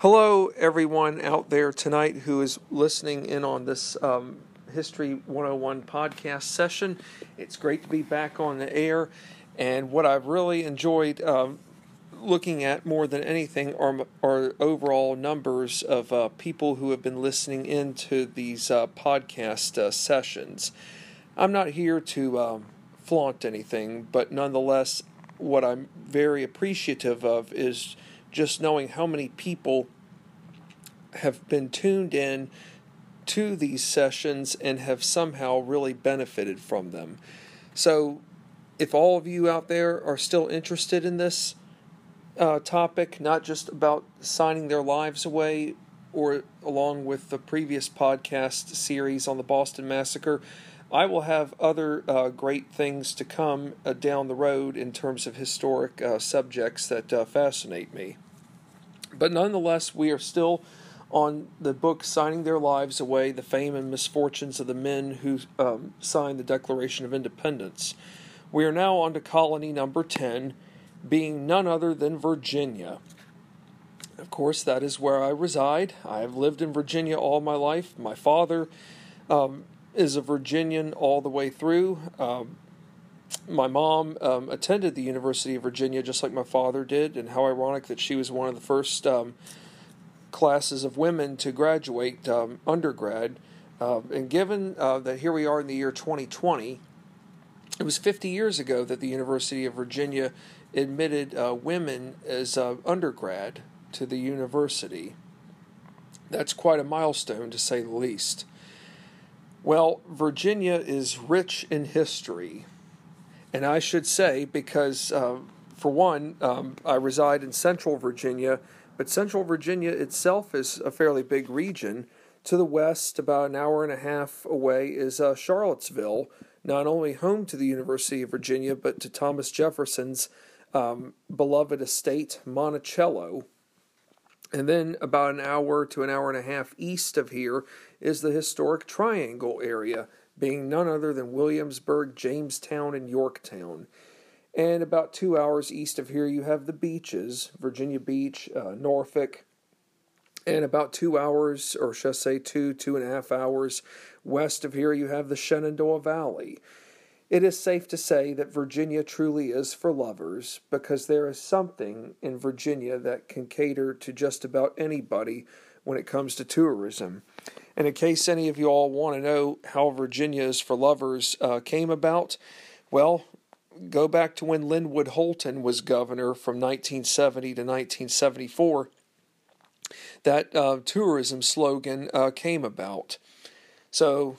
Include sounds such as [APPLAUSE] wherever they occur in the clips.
Hello, everyone out there tonight who is listening in on this um, History 101 podcast session. It's great to be back on the air, and what I've really enjoyed um, looking at more than anything are, are overall numbers of uh, people who have been listening into these uh, podcast uh, sessions. I'm not here to um, flaunt anything, but nonetheless, what I'm very appreciative of is just knowing how many people have been tuned in to these sessions and have somehow really benefited from them. So, if all of you out there are still interested in this uh, topic, not just about signing their lives away, or along with the previous podcast series on the Boston Massacre, I will have other uh, great things to come uh, down the road in terms of historic uh, subjects that uh, fascinate me. But nonetheless, we are still on the book Signing Their Lives Away The Fame and Misfortunes of the Men Who um, Signed the Declaration of Independence. We are now on to colony number 10, being none other than Virginia. Of course, that is where I reside. I have lived in Virginia all my life. My father um, is a Virginian all the way through. Um, my mom um, attended the University of Virginia just like my father did, and how ironic that she was one of the first um, classes of women to graduate um, undergrad. Uh, and given uh, that here we are in the year 2020, it was 50 years ago that the University of Virginia admitted uh, women as uh, undergrad to the university. That's quite a milestone to say the least. Well, Virginia is rich in history. And I should say, because uh, for one, um, I reside in central Virginia, but central Virginia itself is a fairly big region. To the west, about an hour and a half away, is uh, Charlottesville, not only home to the University of Virginia, but to Thomas Jefferson's um, beloved estate, Monticello. And then about an hour to an hour and a half east of here is the historic Triangle area being none other than Williamsburg, Jamestown, and Yorktown. And about two hours east of here, you have the beaches Virginia Beach, uh, Norfolk. And about two hours, or should I say two, two and a half hours west of here, you have the Shenandoah Valley. It is safe to say that Virginia truly is for lovers because there is something in Virginia that can cater to just about anybody when it comes to tourism. And in case any of you all want to know how Virginia's for Lovers uh, came about, well, go back to when Linwood Holton was governor from 1970 to 1974. That uh, tourism slogan uh, came about. So,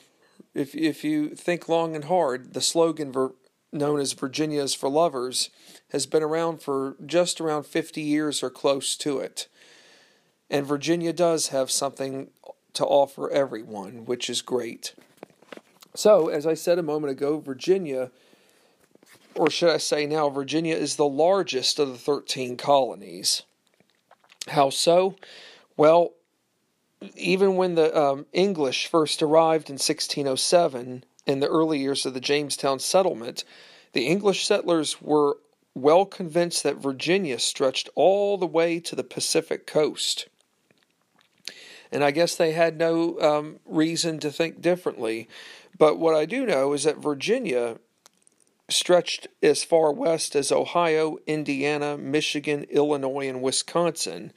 if if you think long and hard, the slogan ver- known as Virginia's for Lovers has been around for just around 50 years or close to it. And Virginia does have something to offer everyone, which is great. So, as I said a moment ago, Virginia, or should I say now, Virginia is the largest of the 13 colonies. How so? Well, even when the um, English first arrived in 1607, in the early years of the Jamestown settlement, the English settlers were well convinced that Virginia stretched all the way to the Pacific coast and I guess they had no um, reason to think differently. But what I do know is that Virginia stretched as far west as Ohio, Indiana, Michigan, Illinois, and Wisconsin.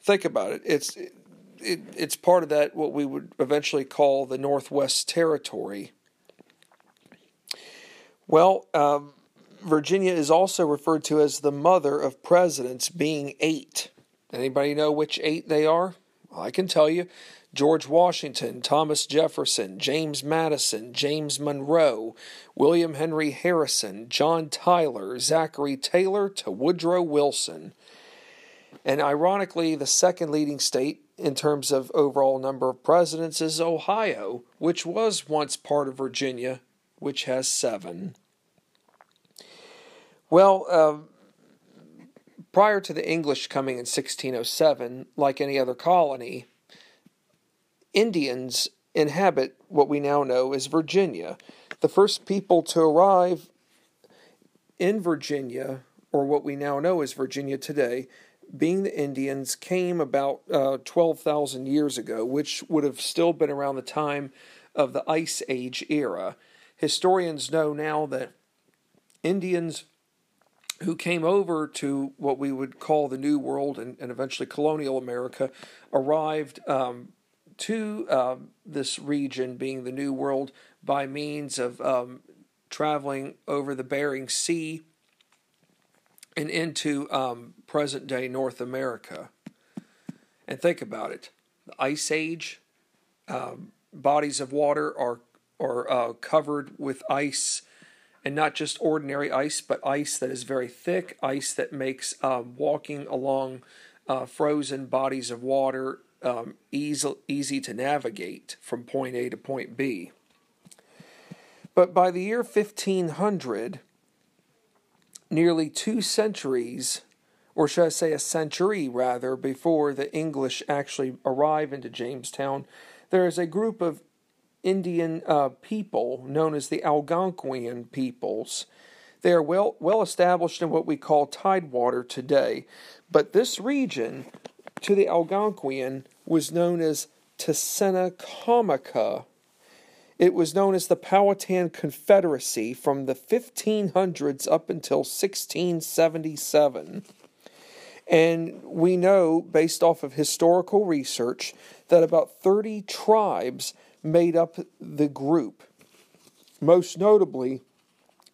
Think about it. It's it, it's part of that what we would eventually call the Northwest Territory. Well, um, Virginia is also referred to as the mother of presidents, being eight. Anybody know which eight they are? I can tell you George Washington, Thomas Jefferson, James Madison, James Monroe, William Henry Harrison, John Tyler, Zachary Taylor to Woodrow Wilson. And ironically, the second leading state in terms of overall number of presidents is Ohio, which was once part of Virginia, which has seven. Well, uh, Prior to the English coming in 1607, like any other colony, Indians inhabit what we now know as Virginia. The first people to arrive in Virginia, or what we now know as Virginia today, being the Indians, came about uh, 12,000 years ago, which would have still been around the time of the Ice Age era. Historians know now that Indians who came over to what we would call the New World and, and eventually colonial America arrived um, to um, this region, being the New World, by means of um, traveling over the Bering Sea and into um, present day North America. And think about it the Ice Age, um, bodies of water are, are uh, covered with ice and not just ordinary ice, but ice that is very thick, ice that makes um, walking along uh, frozen bodies of water um, easy, easy to navigate from point A to point B. But by the year 1500, nearly two centuries, or should I say a century rather, before the English actually arrive into Jamestown, there is a group of Indian uh, people known as the Algonquian peoples. They are well, well established in what we call Tidewater today, but this region to the Algonquian was known as Tsenacommacah. It was known as the Powhatan Confederacy from the 1500s up until 1677. And we know, based off of historical research, that about 30 tribes made up the group. Most notably,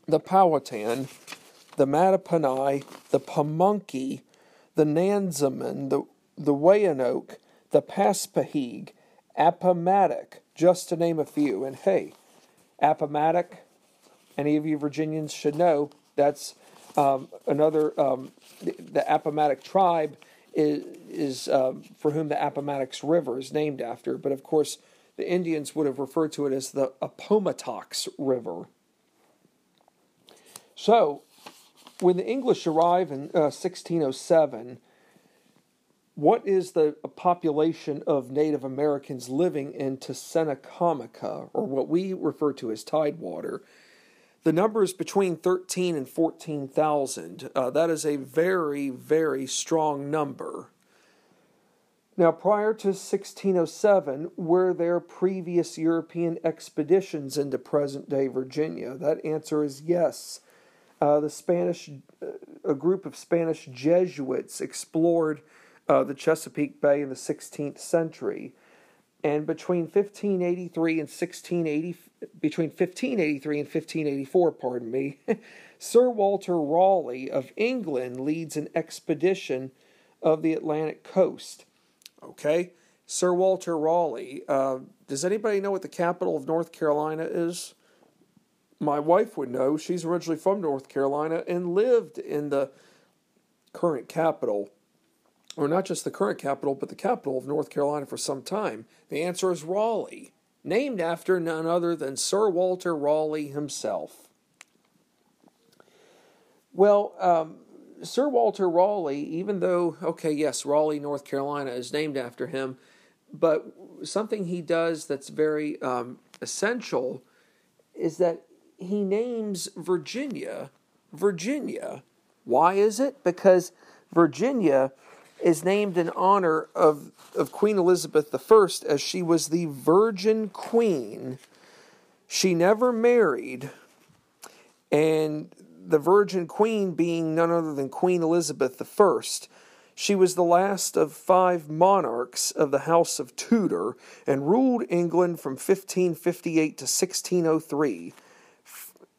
the Powhatan, the Mattaponi, the Pamunkey, the Nansemond, the, the Weyanoke, the Paspahegh, Appomattox, just to name a few. And hey, Appomattox, any of you Virginians should know, that's um, another, um, the, the Appomattox tribe is, is um, for whom the Appomattox River is named after. But of course, the Indians would have referred to it as the Appomattox River. So, when the English arrive in uh, 1607, what is the population of Native Americans living in Tsenacommacah, or what we refer to as Tidewater? The number is between 13 and 14,000. Uh, that is a very, very strong number. Now, prior to 1607, were there previous European expeditions into present day Virginia? That answer is yes. Uh, the Spanish, uh, a group of Spanish Jesuits explored uh, the Chesapeake Bay in the 16th century. And between 1583 and 1680, between 1583 and 1584, pardon me, [LAUGHS] Sir Walter Raleigh of England leads an expedition of the Atlantic coast. Okay, Sir Walter Raleigh. Uh, does anybody know what the capital of North Carolina is? My wife would know. She's originally from North Carolina and lived in the current capital, or not just the current capital, but the capital of North Carolina for some time. The answer is Raleigh, named after none other than Sir Walter Raleigh himself. Well, um, Sir Walter Raleigh, even though, okay, yes, Raleigh, North Carolina is named after him, but something he does that's very um, essential is that he names Virginia Virginia. Why is it? Because Virginia is named in honor of, of Queen Elizabeth I as she was the Virgin Queen. She never married, and the Virgin Queen being none other than Queen Elizabeth I. She was the last of five monarchs of the House of Tudor and ruled England from 1558 to 1603.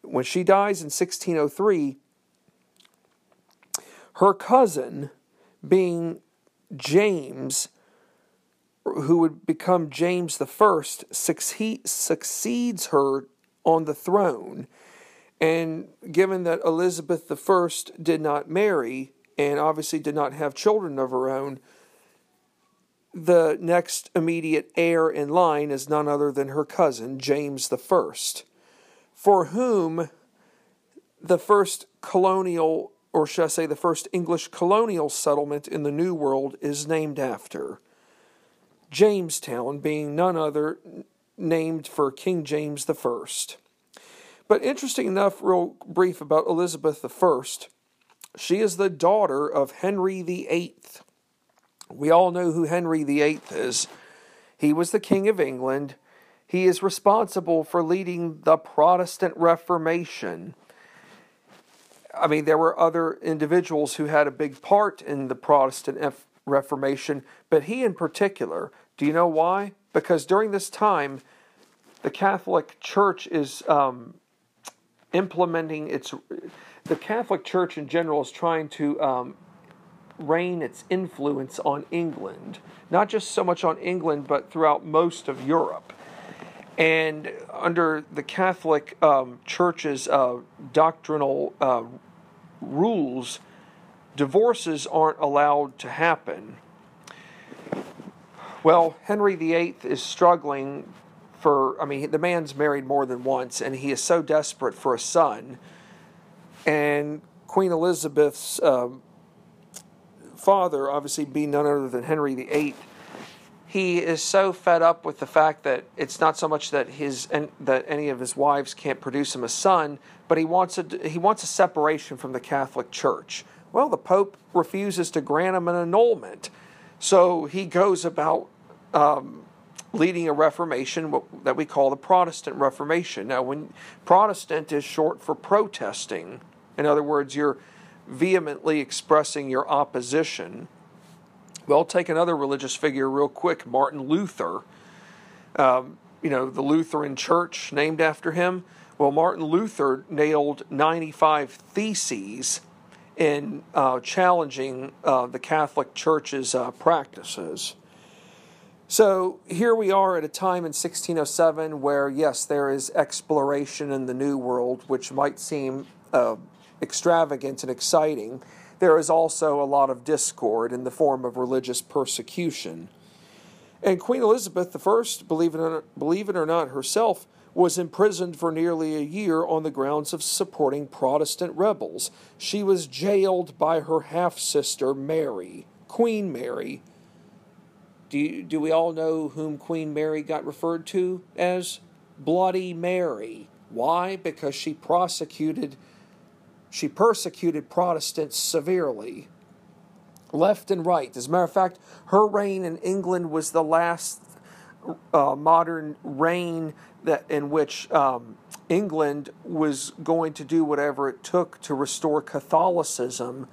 When she dies in 1603, her cousin, being James, who would become James I, succeeds her on the throne and given that Elizabeth I did not marry and obviously did not have children of her own, the next immediate heir in line is none other than her cousin, James I, for whom the first colonial, or should I say, the first English colonial settlement in the New World is named after. Jamestown being none other named for King James I. But interesting enough, real brief about Elizabeth I. She is the daughter of Henry VIII. We all know who Henry VIII is. He was the King of England. He is responsible for leading the Protestant Reformation. I mean, there were other individuals who had a big part in the Protestant Reformation, but he in particular. Do you know why? Because during this time, the Catholic Church is um, implementing its. The Catholic Church in general is trying to um, reign its influence on England, not just so much on England, but throughout most of Europe. And under the Catholic um, Church's uh, doctrinal uh, rules, divorces aren't allowed to happen. Well, Henry VIII is struggling for, I mean, the man's married more than once, and he is so desperate for a son. And Queen Elizabeth's uh, father, obviously being none other than Henry VIII, he is so fed up with the fact that it's not so much that his and that any of his wives can't produce him a son, but he wants a he wants a separation from the Catholic Church. Well, the Pope refuses to grant him an annulment, so he goes about um, leading a Reformation that we call the Protestant Reformation. Now, when Protestant is short for protesting, in other words, you're vehemently expressing your opposition. Well, take another religious figure real quick, Martin Luther. Um, you know, the Lutheran Church named after him. Well, Martin Luther nailed 95 theses in uh, challenging uh, the Catholic Church's uh, practices. So here we are at a time in 1607 where, yes, there is exploration in the New World, which might seem uh, extravagant and exciting, there is also a lot of discord in the form of religious persecution. And Queen Elizabeth I, believe it, or, believe it or not herself, was imprisoned for nearly a year on the grounds of supporting Protestant rebels. She was jailed by her half sister Mary, Queen Mary. Do, you, do we all know whom Queen Mary got referred to as? Bloody Mary. Why? Because she prosecuted she persecuted Protestants severely, left and right. As a matter of fact, her reign in England was the last uh, modern reign that in which um, England was going to do whatever it took to restore Catholicism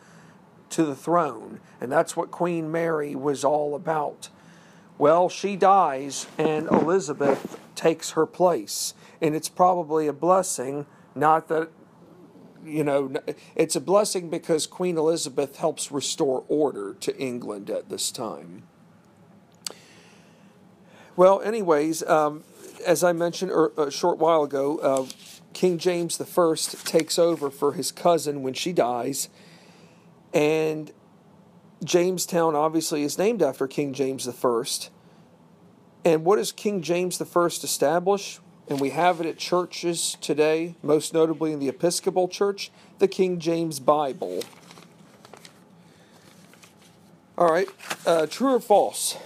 to the throne, and that's what Queen Mary was all about. Well, she dies, and Elizabeth takes her place, and it's probably a blessing. Not that you know, it's a blessing because Queen Elizabeth helps restore order to England at this time. Well, anyways, um, as I mentioned er, a short while ago, uh, King James I takes over for his cousin when she dies, and Jamestown obviously is named after King James I. And what does King James I establish? and we have it at churches today, most notably in the Episcopal Church, the King James Bible. All right, uh, true or false?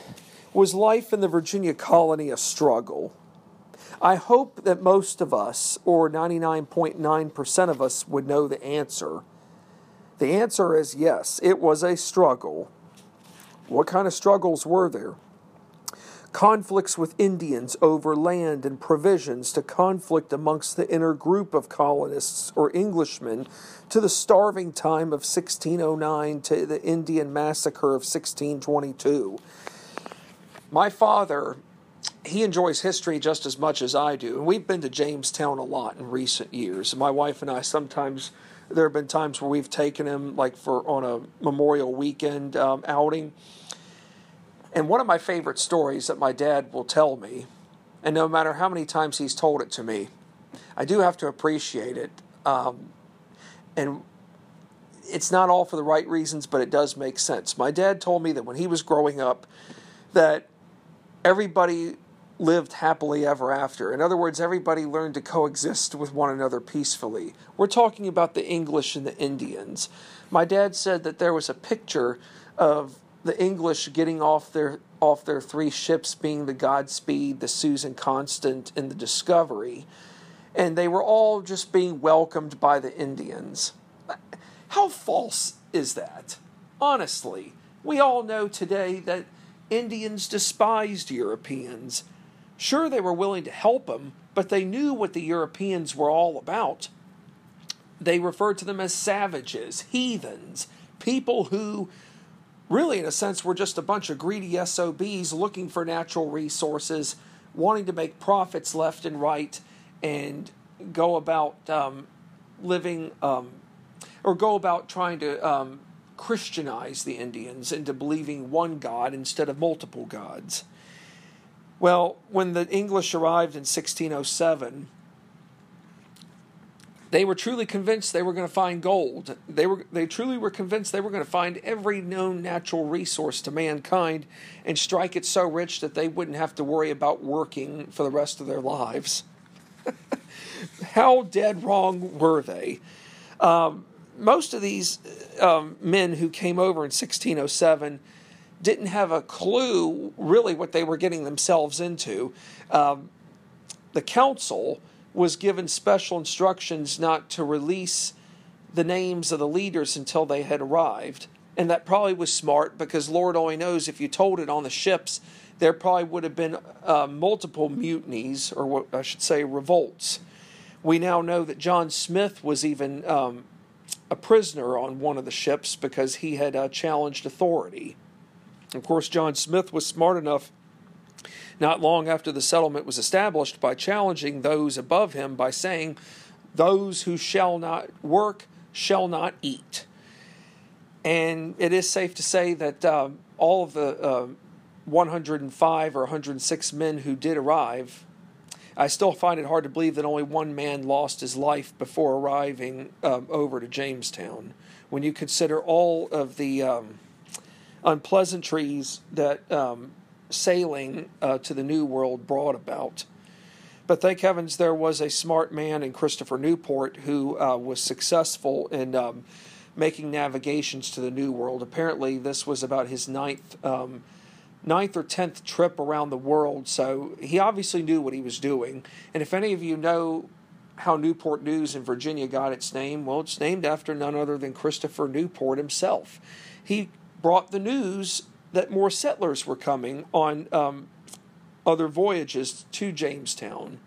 Was life in the Virginia colony a struggle? I hope that most of us, or 99.9% of us, would know the answer. The answer is yes, it was a struggle. What kind of struggles were there? conflicts with Indians over land and provisions, to conflict amongst the inner group of colonists or Englishmen, to the starving time of 1609, to the Indian massacre of 1622. My father, he enjoys history just as much as I do, and we've been to Jamestown a lot in recent years. My wife and I sometimes there have been times where we've taken him like for on a Memorial Weekend um, outing and one of my favorite stories that my dad will tell me, and no matter how many times he's told it to me, I do have to appreciate it. Um, and it's not all for the right reasons, but it does make sense. My dad told me that when he was growing up, that everybody lived happily ever after. In other words, everybody learned to coexist with one another peacefully. We're talking about the English and the Indians. My dad said that there was a picture of the English getting off their off their three ships, being the Godspeed, the Susan Constant, and the Discovery, and they were all just being welcomed by the Indians. How false is that? Honestly, we all know today that Indians despised Europeans. Sure, they were willing to help them, but they knew what the Europeans were all about. They referred to them as savages, heathens, people who really, in a sense, were just a bunch of greedy SOBs looking for natural resources, wanting to make profits left and right, and go about um, living um, or go about trying to um, Christianize the Indians into believing one God instead of multiple gods. Well, when the English arrived in 1607, they were truly convinced they were going to find gold. They were they truly were convinced they were going to find every known natural resource to mankind and strike it so rich that they wouldn't have to worry about working for the rest of their lives. [LAUGHS] How dead wrong were they? Um, most of these um, men who came over in 1607 didn't have a clue really what they were getting themselves into. Um, the council was given special instructions not to release the names of the leaders until they had arrived. And that probably was smart because Lord only knows if you told it on the ships, there probably would have been uh, multiple mutinies, or what I should say, revolts. We now know that John Smith was even um, a prisoner on one of the ships because he had uh, challenged authority. Of course, John Smith was smart enough not long after the settlement was established by challenging those above him by saying, Those who shall not work shall not eat. And it is safe to say that uh, all of the uh, 105 or 106 men who did arrive I still find it hard to believe that only one man lost his life before arriving um, over to Jamestown. When you consider all of the um, unpleasantries that um, sailing uh, to the New World brought about. But thank heavens there was a smart man in Christopher Newport who uh, was successful in um, making navigations to the New World. Apparently, this was about his ninth um, ninth or tenth trip around the world, so he obviously knew what he was doing. And if any of you know how Newport News in Virginia got its name, well, it's named after none other than Christopher Newport himself. He brought the news that more settlers were coming on um, other voyages to Jamestown.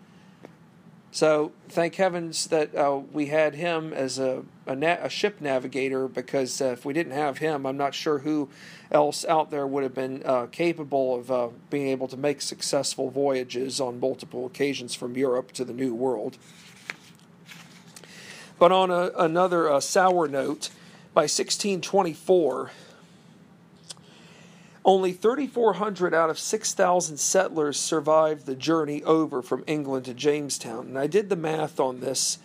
So thank heavens that uh, we had him as a, a, na- a ship navigator because uh, if we didn't have him, I'm not sure who else out there would have been uh, capable of uh, being able to make successful voyages on multiple occasions from Europe to the New World. But on a, another uh, sour note, by 1624, only 3,400 out of 6,000 settlers survived the journey over from England to Jamestown. And I did the math on this.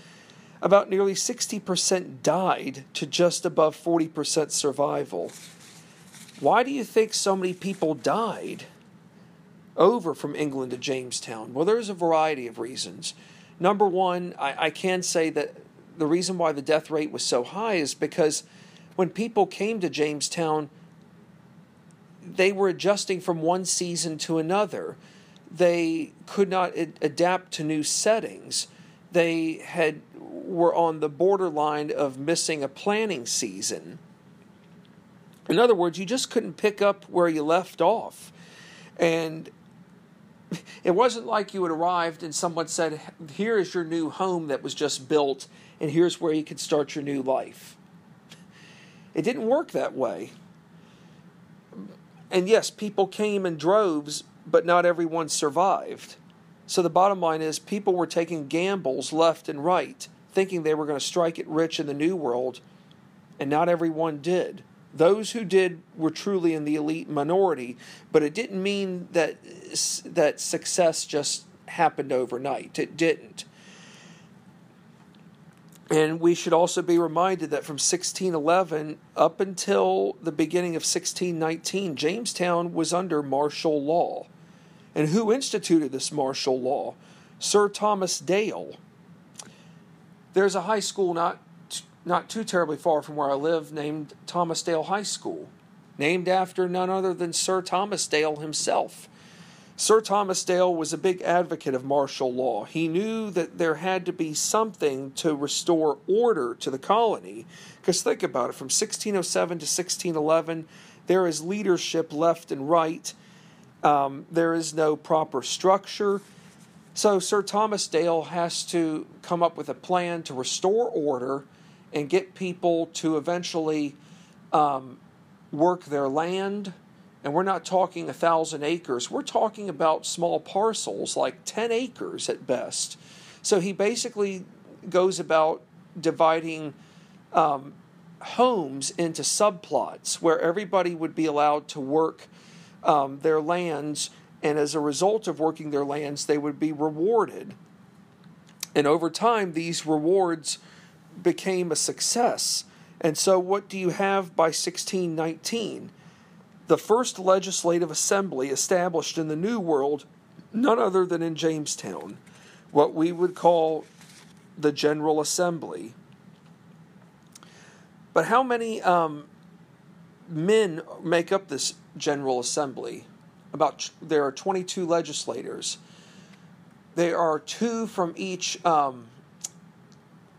About nearly 60% died to just above 40% survival. Why do you think so many people died over from England to Jamestown? Well, there's a variety of reasons. Number one, I, I can say that the reason why the death rate was so high is because when people came to Jamestown, they were adjusting from one season to another. They could not ad- adapt to new settings. They had were on the borderline of missing a planning season. In other words, you just couldn't pick up where you left off. And [LAUGHS] it wasn't like you had arrived and someone said, Here is your new home that was just built, and here's where you can start your new life. It didn't work that way. And yes, people came in droves, but not everyone survived. So the bottom line is people were taking gambles left and right, thinking they were going to strike it rich in the new world, and not everyone did. Those who did were truly in the elite minority, but it didn't mean that that success just happened overnight. It didn't. And we should also be reminded that from 1611 up until the beginning of 1619, Jamestown was under martial law. And who instituted this martial law? Sir Thomas Dale. There's a high school not not too terribly far from where I live named Thomas Dale High School, named after none other than Sir Thomas Dale himself. Sir Thomas Dale was a big advocate of martial law. He knew that there had to be something to restore order to the colony. Because think about it from 1607 to 1611, there is leadership left and right, um, there is no proper structure. So Sir Thomas Dale has to come up with a plan to restore order and get people to eventually um, work their land. And we're not talking a thousand acres, we're talking about small parcels, like 10 acres at best. So he basically goes about dividing um, homes into subplots where everybody would be allowed to work um, their lands and as a result of working their lands, they would be rewarded. And over time, these rewards became a success. And so, what do you have by 1619? The first legislative assembly established in the New World, none other than in Jamestown, what we would call the General Assembly. But how many um, men make up this General Assembly? about there are 22 legislators. There are two from each, um,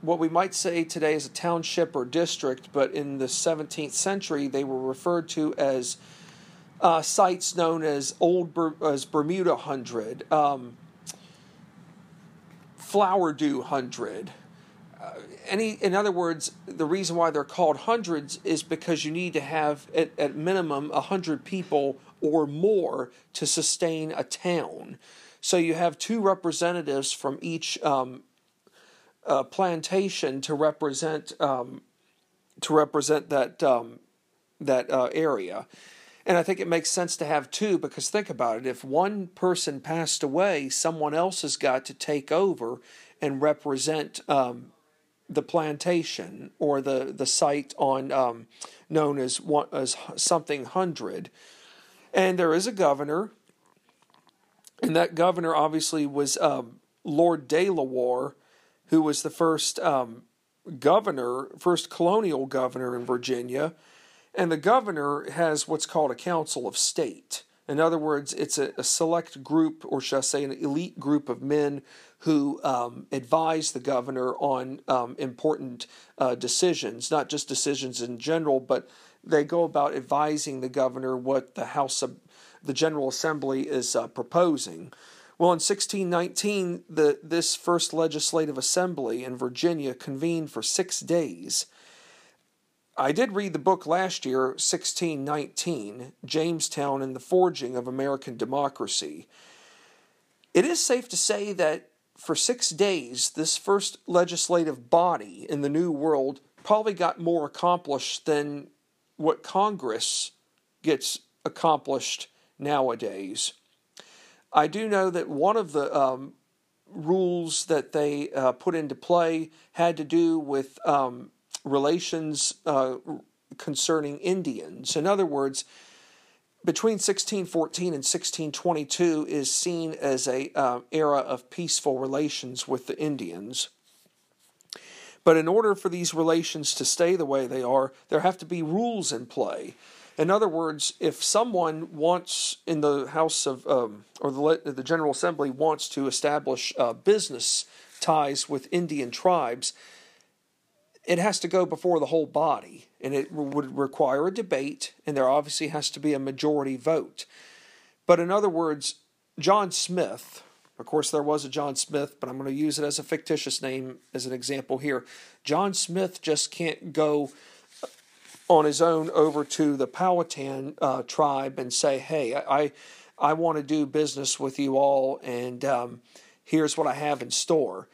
what we might say today is a township or district, but in the 17th century they were referred to as uh, sites known as Old Ber- as Bermuda Hundred, um, Flowerdew Hundred. Uh, any, in other words, the reason why they're called hundreds is because you need to have at, at minimum hundred people or more to sustain a town. So you have two representatives from each um, uh, plantation to represent um, to represent that um, that uh, area. And I think it makes sense to have two because think about it. If one person passed away, someone else has got to take over and represent um, the plantation or the, the site on um, known as one, as something hundred. And there is a governor, and that governor obviously was um, Lord De La Warr, who was the first um, governor, first colonial governor in Virginia. And the governor has what's called a council of state. In other words, it's a, a select group, or should I say, an elite group of men who um, advise the governor on um, important uh, decisions, not just decisions in general, but they go about advising the governor what the House of the General Assembly is uh, proposing. Well, in 1619, the, this first legislative assembly in Virginia convened for six days. I did read the book last year, 1619, Jamestown and the Forging of American Democracy. It is safe to say that for six days, this first legislative body in the New World probably got more accomplished than what Congress gets accomplished nowadays. I do know that one of the um, rules that they uh, put into play had to do with um, relations uh, concerning Indians. In other words, between 1614 and 1622 is seen as a uh, era of peaceful relations with the Indians. But in order for these relations to stay the way they are, there have to be rules in play. In other words, if someone wants in the House of um, or the, the General Assembly wants to establish uh, business ties with Indian tribes, it has to go before the whole body, and it would require a debate, and there obviously has to be a majority vote. But in other words, John Smith, of course, there was a John Smith, but I'm going to use it as a fictitious name as an example here. John Smith just can't go on his own over to the Powhatan uh, tribe and say, "Hey, I, I want to do business with you all, and um, here's what I have in store."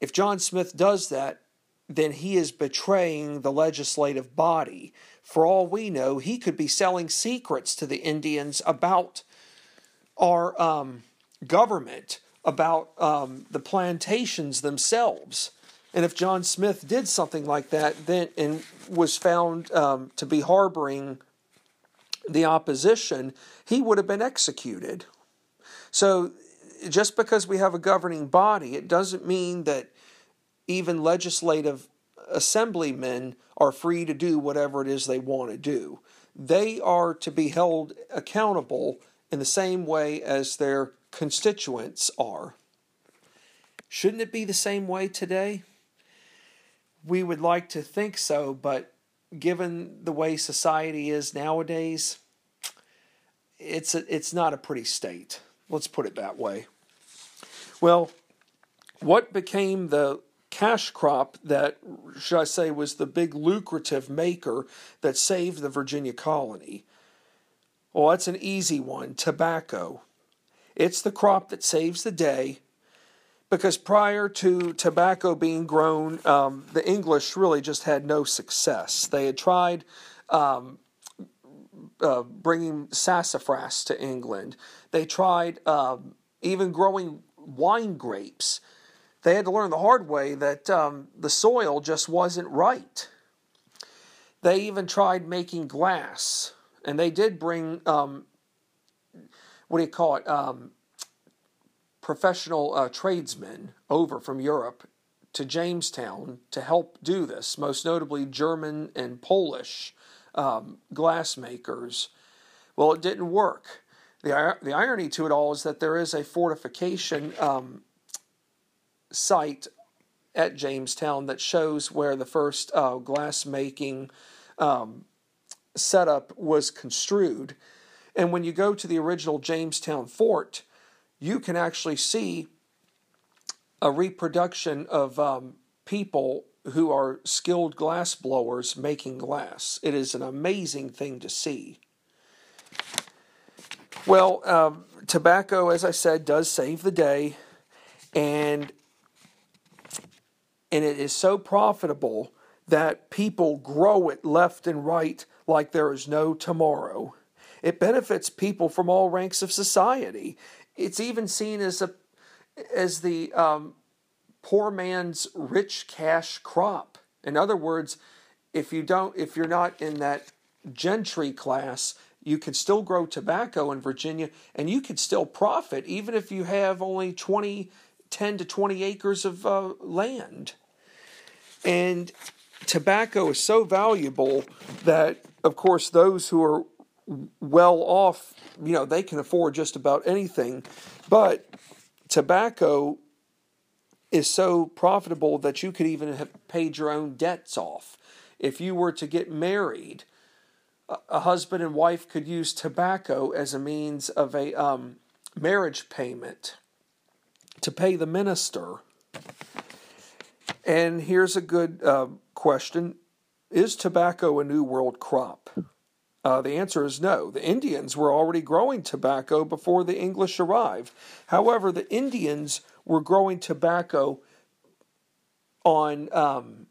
If John Smith does that, then he is betraying the legislative body. For all we know, he could be selling secrets to the Indians about our um, government about um, the plantations themselves. And if John Smith did something like that, then and was found um, to be harboring the opposition, he would have been executed. So, just because we have a governing body, it doesn't mean that even legislative assemblymen are free to do whatever it is they want to do. They are to be held accountable in the same way as their constituents are. Shouldn't it be the same way today? We would like to think so, but given the way society is nowadays, it's a, it's not a pretty state. Let's put it that way. Well, what became the cash crop that, should I say, was the big lucrative maker that saved the Virginia colony? Well, that's an easy one tobacco. It's the crop that saves the day because prior to tobacco being grown, um, the English really just had no success. They had tried um, uh, bringing sassafras to England, they tried um, even growing wine grapes. They had to learn the hard way that um, the soil just wasn't right. They even tried making glass, and they did bring um, what do you call it? Um, professional uh, tradesmen over from Europe to Jamestown to help do this, most notably German and Polish um, glassmakers. Well, it didn't work. The, the irony to it all is that there is a fortification um, site at Jamestown that shows where the first uh, glass making um, setup was construed. And when you go to the original Jamestown fort, you can actually see a reproduction of um, people who are skilled glass blowers making glass. It is an amazing thing to see. Well, um, tobacco, as I said, does save the day, and and it is so profitable that people grow it left and right like there is no tomorrow. It benefits people from all ranks of society. It's even seen as a as the um, poor man's rich cash crop. In other words, if you don't, if you're not in that gentry class, you can still grow tobacco in Virginia and you can still profit even if you have only 20, 10 to 20 acres of uh, land. And tobacco is so valuable that, of course, those who are well off, you know, they can afford just about anything. But tobacco is so profitable that you could even have paid your own debts off. If you were to get married, a husband and wife could use tobacco as a means of a um, marriage payment to pay the minister. And here's a good uh, question Is tobacco a New World crop? Uh, the answer is no. The Indians were already growing tobacco before the English arrived. However, the Indians were growing tobacco on um,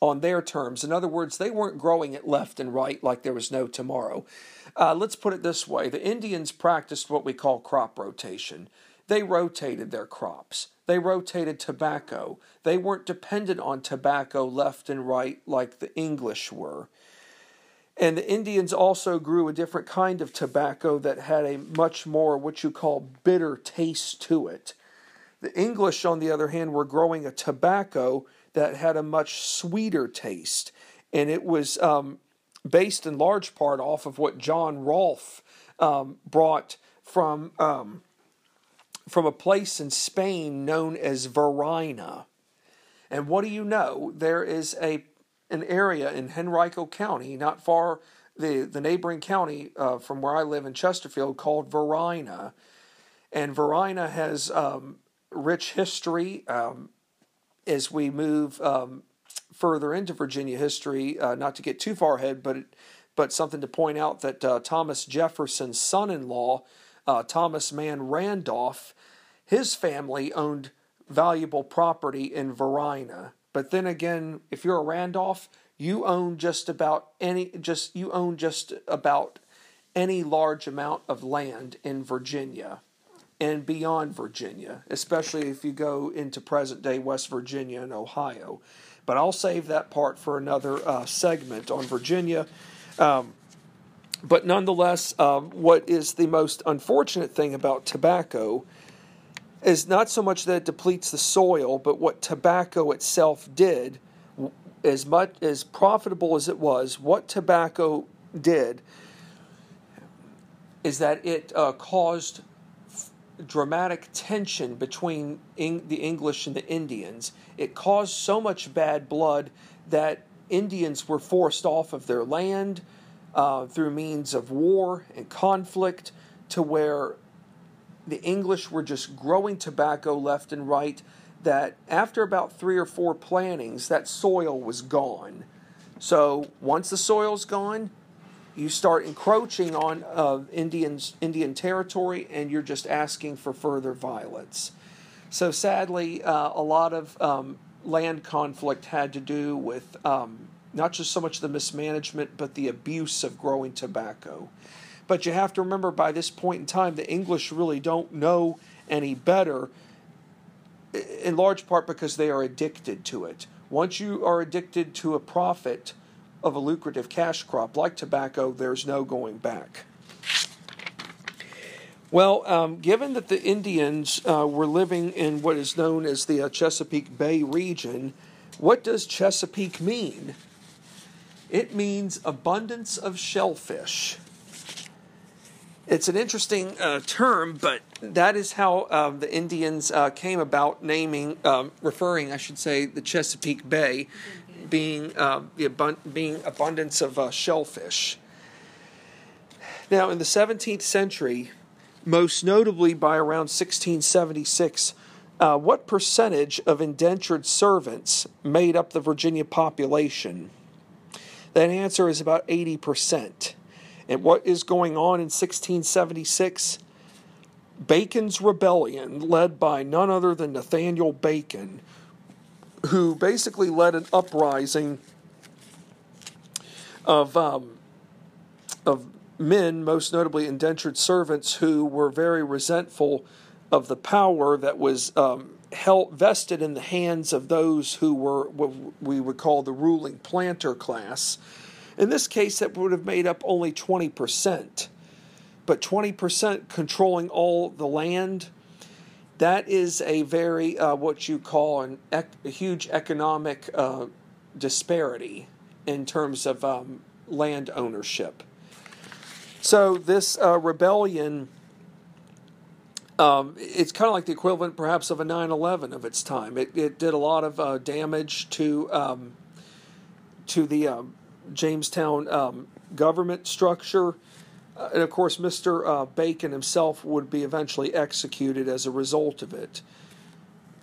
on their terms. In other words, they weren't growing it left and right like there was no tomorrow. Uh, let's put it this way: the Indians practiced what we call crop rotation. They rotated their crops. They rotated tobacco. They weren't dependent on tobacco left and right like the English were. And the Indians also grew a different kind of tobacco that had a much more what you call bitter taste to it. The English, on the other hand, were growing a tobacco that had a much sweeter taste. And it was um, based in large part off of what John Rolfe um, brought from, um, from a place in Spain known as Varina. And what do you know? There is a an area in Henrico County, not far the the neighboring county uh, from where I live in Chesterfield, called Varina. and Varina has um, rich history. Um, as we move um, further into Virginia history, uh, not to get too far ahead, but but something to point out that uh, Thomas Jefferson's son-in-law, uh, Thomas Mann Randolph, his family owned valuable property in Varina. But then again, if you're a Randolph, you own just about any just you own just about any large amount of land in Virginia and beyond Virginia, especially if you go into present day West Virginia and Ohio. But I'll save that part for another uh, segment on Virginia. Um, but nonetheless, um, what is the most unfortunate thing about tobacco is not so much that it depletes the soil, but what tobacco itself did, as much as profitable as it was, what tobacco did, is that it uh, caused dramatic tension between the English and the Indians. It caused so much bad blood that Indians were forced off of their land uh, through means of war and conflict to where the English were just growing tobacco left and right. That after about three or four plantings, that soil was gone. So once the soil's gone, you start encroaching on uh, Indians, Indian territory, and you're just asking for further violence. So sadly, uh, a lot of um, land conflict had to do with um, not just so much the mismanagement, but the abuse of growing tobacco. But you have to remember by this point in time, the English really don't know any better, in large part because they are addicted to it. Once you are addicted to a profit, of a lucrative cash crop like tobacco, there's no going back. Well, um, given that the Indians uh, were living in what is known as the uh, Chesapeake Bay region, what does Chesapeake mean? It means abundance of shellfish. It's an interesting uh, term, but that is how um, the Indians uh, came about naming, um, referring, I should say, the Chesapeake Bay being uh, the abun- being abundance of uh, shellfish. Now, in the 17th century, most notably by around 1676, uh, what percentage of indentured servants made up the Virginia population? That answer is about 80%. And what is going on in 1676? Bacon's Rebellion, led by none other than Nathaniel Bacon, who basically led an uprising of um, of men, most notably indentured servants, who were very resentful of the power that was um, held vested in the hands of those who were what we would call the ruling planter class. In this case, that would have made up only twenty percent, but twenty percent controlling all the land that is a very uh, what you call an ec- a huge economic uh, disparity in terms of um, land ownership. So this uh, rebellion, um, it's kind of like the equivalent, perhaps, of a 9/11 of its time. It, it did a lot of uh, damage to um, to the um, Jamestown um, government structure. Uh, and of course, Mr. Uh, Bacon himself would be eventually executed as a result of it.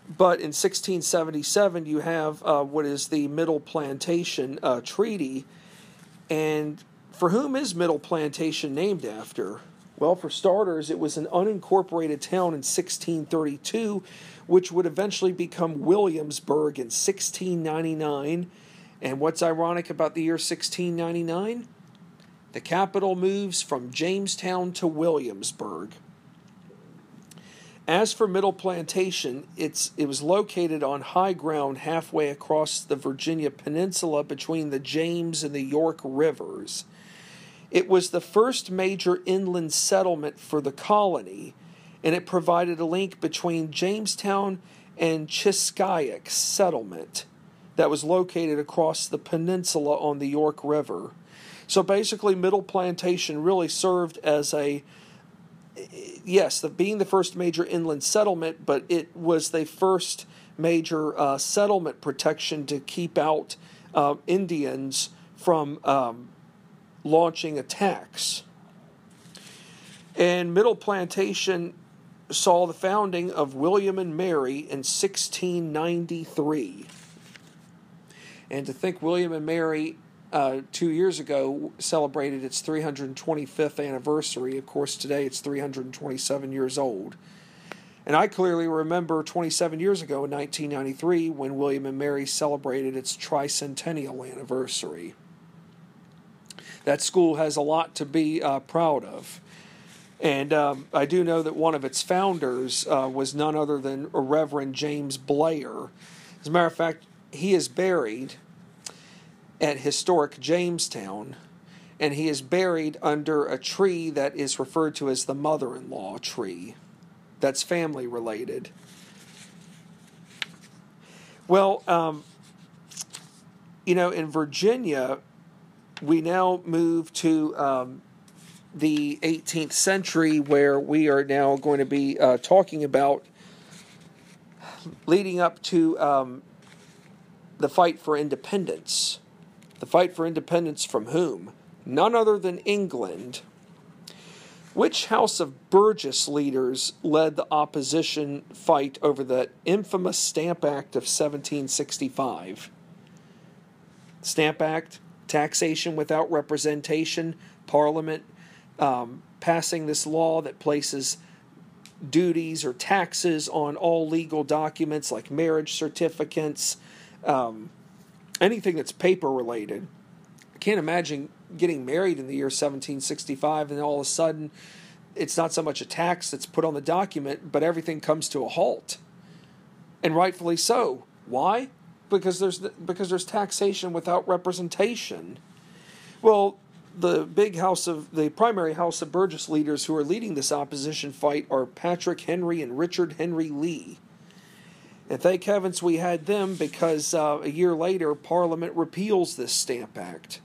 But in 1677, you have uh, what is the Middle Plantation uh, Treaty. And for whom is Middle Plantation named after? Well, for starters, it was an unincorporated town in 1632, which would eventually become Williamsburg in 1699. And what's ironic about the year 1699? The capital moves from Jamestown to Williamsburg. As for Middle Plantation, it's, it was located on high ground halfway across the Virginia Peninsula between the James and the York Rivers. It was the first major inland settlement for the colony, and it provided a link between Jamestown and Chiskiack settlement that was located across the peninsula on the York River. So basically, Middle Plantation really served as a yes, the, being the first major inland settlement, but it was the first major uh, settlement protection to keep out uh, Indians from um, launching attacks. And Middle Plantation saw the founding of William and Mary in 1693. And to think William and Mary uh, two years ago celebrated its 325th anniversary. Of course, today it's 327 years old. And I clearly remember 27 years ago in 1993 when William and Mary celebrated its tricentennial anniversary. That school has a lot to be uh, proud of. And um, I do know that one of its founders uh, was none other than Reverend James Blair. As a matter of fact, he is buried at historic Jamestown, and he is buried under a tree that is referred to as the mother in law tree. That's family related. Well, um, you know, in Virginia, we now move to um, the 18th century, where we are now going to be uh, talking about leading up to um, the fight for independence. The fight for independence from whom? None other than England. Which House of Burgess leaders led the opposition fight over the infamous Stamp Act of 1765? Stamp Act, taxation without representation, Parliament um, passing this law that places duties or taxes on all legal documents like marriage certificates, um, anything that's paper related. I can't imagine getting married in the year 1765 and all of a sudden it's not so much a tax that's put on the document, but everything comes to a halt. And rightfully so. Why? Because there's because there's taxation without representation. Well, the big house of the primary house of Burgess leaders who are leading this opposition fight are Patrick Henry and Richard Henry Lee. And thank heavens we had them because uh, a year later Parliament repeals this Stamp Act.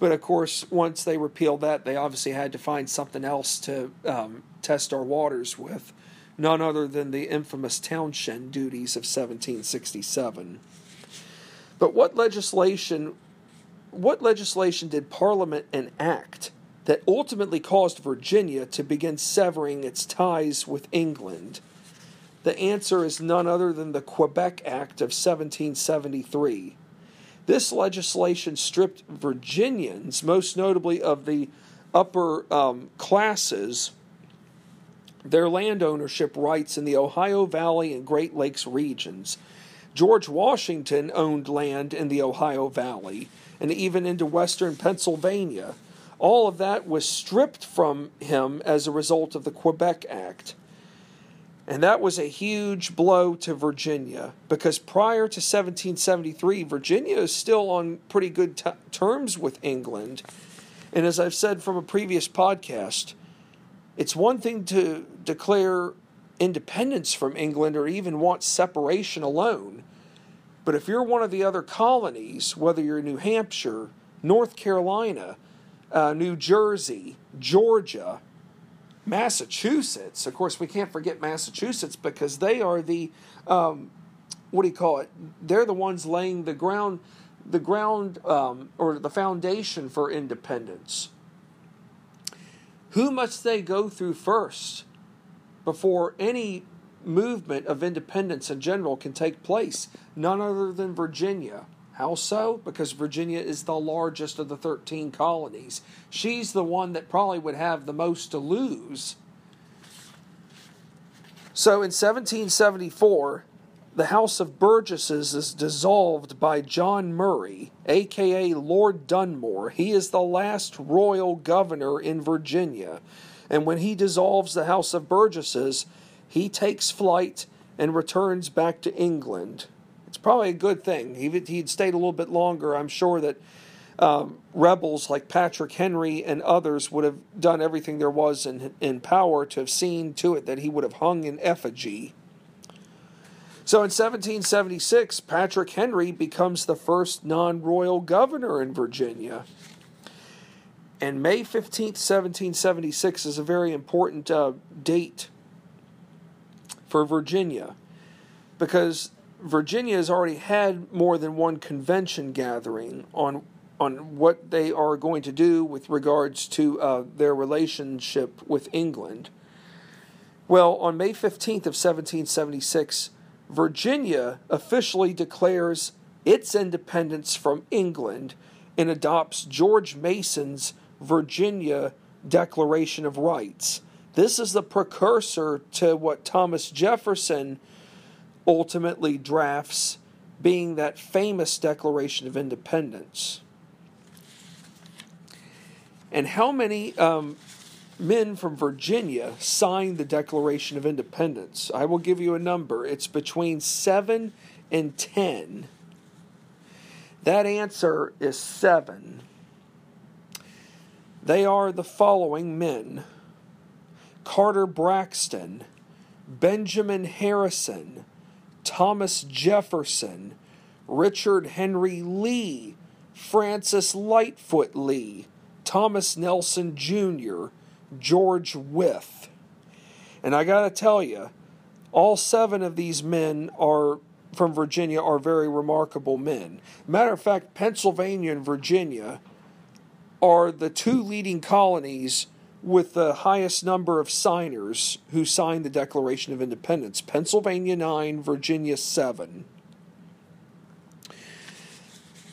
But of course, once they repealed that, they obviously had to find something else to um, test our waters with, none other than the infamous Townshend duties of 1767. But what legislation what legislation did Parliament enact that ultimately caused Virginia to begin severing its ties with England? The answer is none other than the Quebec Act of 1773. This legislation stripped Virginians, most notably of the upper um, classes, their land ownership rights in the Ohio Valley and Great Lakes regions. George Washington owned land in the Ohio Valley and even into western Pennsylvania. All of that was stripped from him as a result of the Quebec Act. And that was a huge blow to Virginia because prior to 1773, Virginia is still on pretty good t- terms with England. And as I've said from a previous podcast, it's one thing to declare independence from England or even want separation alone. But if you're one of the other colonies, whether you're New Hampshire, North Carolina, uh, New Jersey, Georgia, Massachusetts, of course, we can't forget Massachusetts because they are the, um, what do you call it? They're the ones laying the ground, the ground um, or the foundation for independence. Who must they go through first before any movement of independence in general can take place? None other than Virginia. How so? Because Virginia is the largest of the 13 colonies. She's the one that probably would have the most to lose. So in 1774, the House of Burgesses is dissolved by John Murray, aka Lord Dunmore. He is the last royal governor in Virginia. And when he dissolves the House of Burgesses, he takes flight and returns back to England it's probably a good thing. If he'd stayed a little bit longer, I'm sure that um, rebels like Patrick Henry and others would have done everything there was in, in power to have seen to it that he would have hung in effigy. So in 1776, Patrick Henry becomes the first non royal governor in Virginia. And May 15th, 1776 is a very important uh, date for Virginia because Virginia has already had more than one convention gathering on on what they are going to do with regards to uh, their relationship with England. Well, on May 15th of 1776, Virginia officially declares its independence from England and adopts George Mason's Virginia Declaration of Rights. This is the precursor to what Thomas Jefferson ultimately drafts being that famous Declaration of Independence. And how many um, men from Virginia signed the Declaration of Independence? I will give you a number. It's between 7 and 10. That answer is 7. They are the following men Carter Braxton, Benjamin Harrison, Thomas Jefferson, Richard Henry Lee, Francis Lightfoot Lee, Thomas Nelson Jr., George Wythe. And I got to tell you, all seven of these men are from Virginia are very remarkable men. Matter of fact, Pennsylvania and Virginia are the two leading colonies with the highest number of signers who signed the Declaration of Independence Pennsylvania 9, Virginia 7.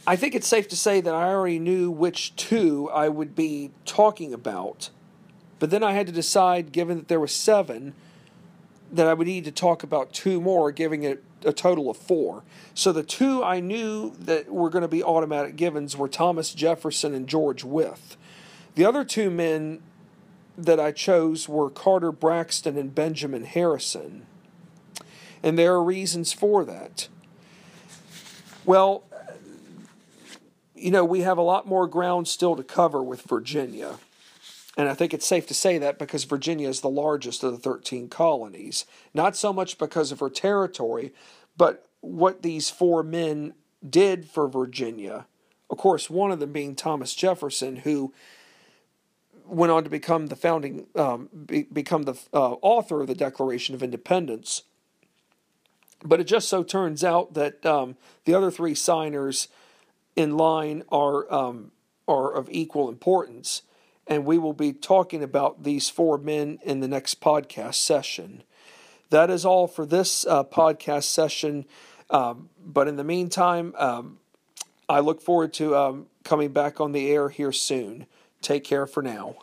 I think it's safe to say that I already knew which two I would be talking about. But then I had to decide, given that there were seven, that I would need to talk about two more, giving it a total of four. So the two I knew that were going to be automatic givens were Thomas Jefferson and George Wythe. The other two men that I chose were Carter Braxton and Benjamin Harrison. And there are reasons for that. Well, you know, we have a lot more ground still to cover with Virginia. And I think it's safe to say that because Virginia is the largest of the 13 colonies. Not so much because of her territory, but what these four men did for Virginia. Of course, one of them being Thomas Jefferson, who went on to become the founding, um, be, become the uh, author of the Declaration of Independence. But it just so turns out that um, the other three signers in line are um, are of equal importance, and we will be talking about these four men in the next podcast session. That is all for this uh, podcast session. Um, but in the meantime, um, I look forward to um, coming back on the air here soon. Take care for now.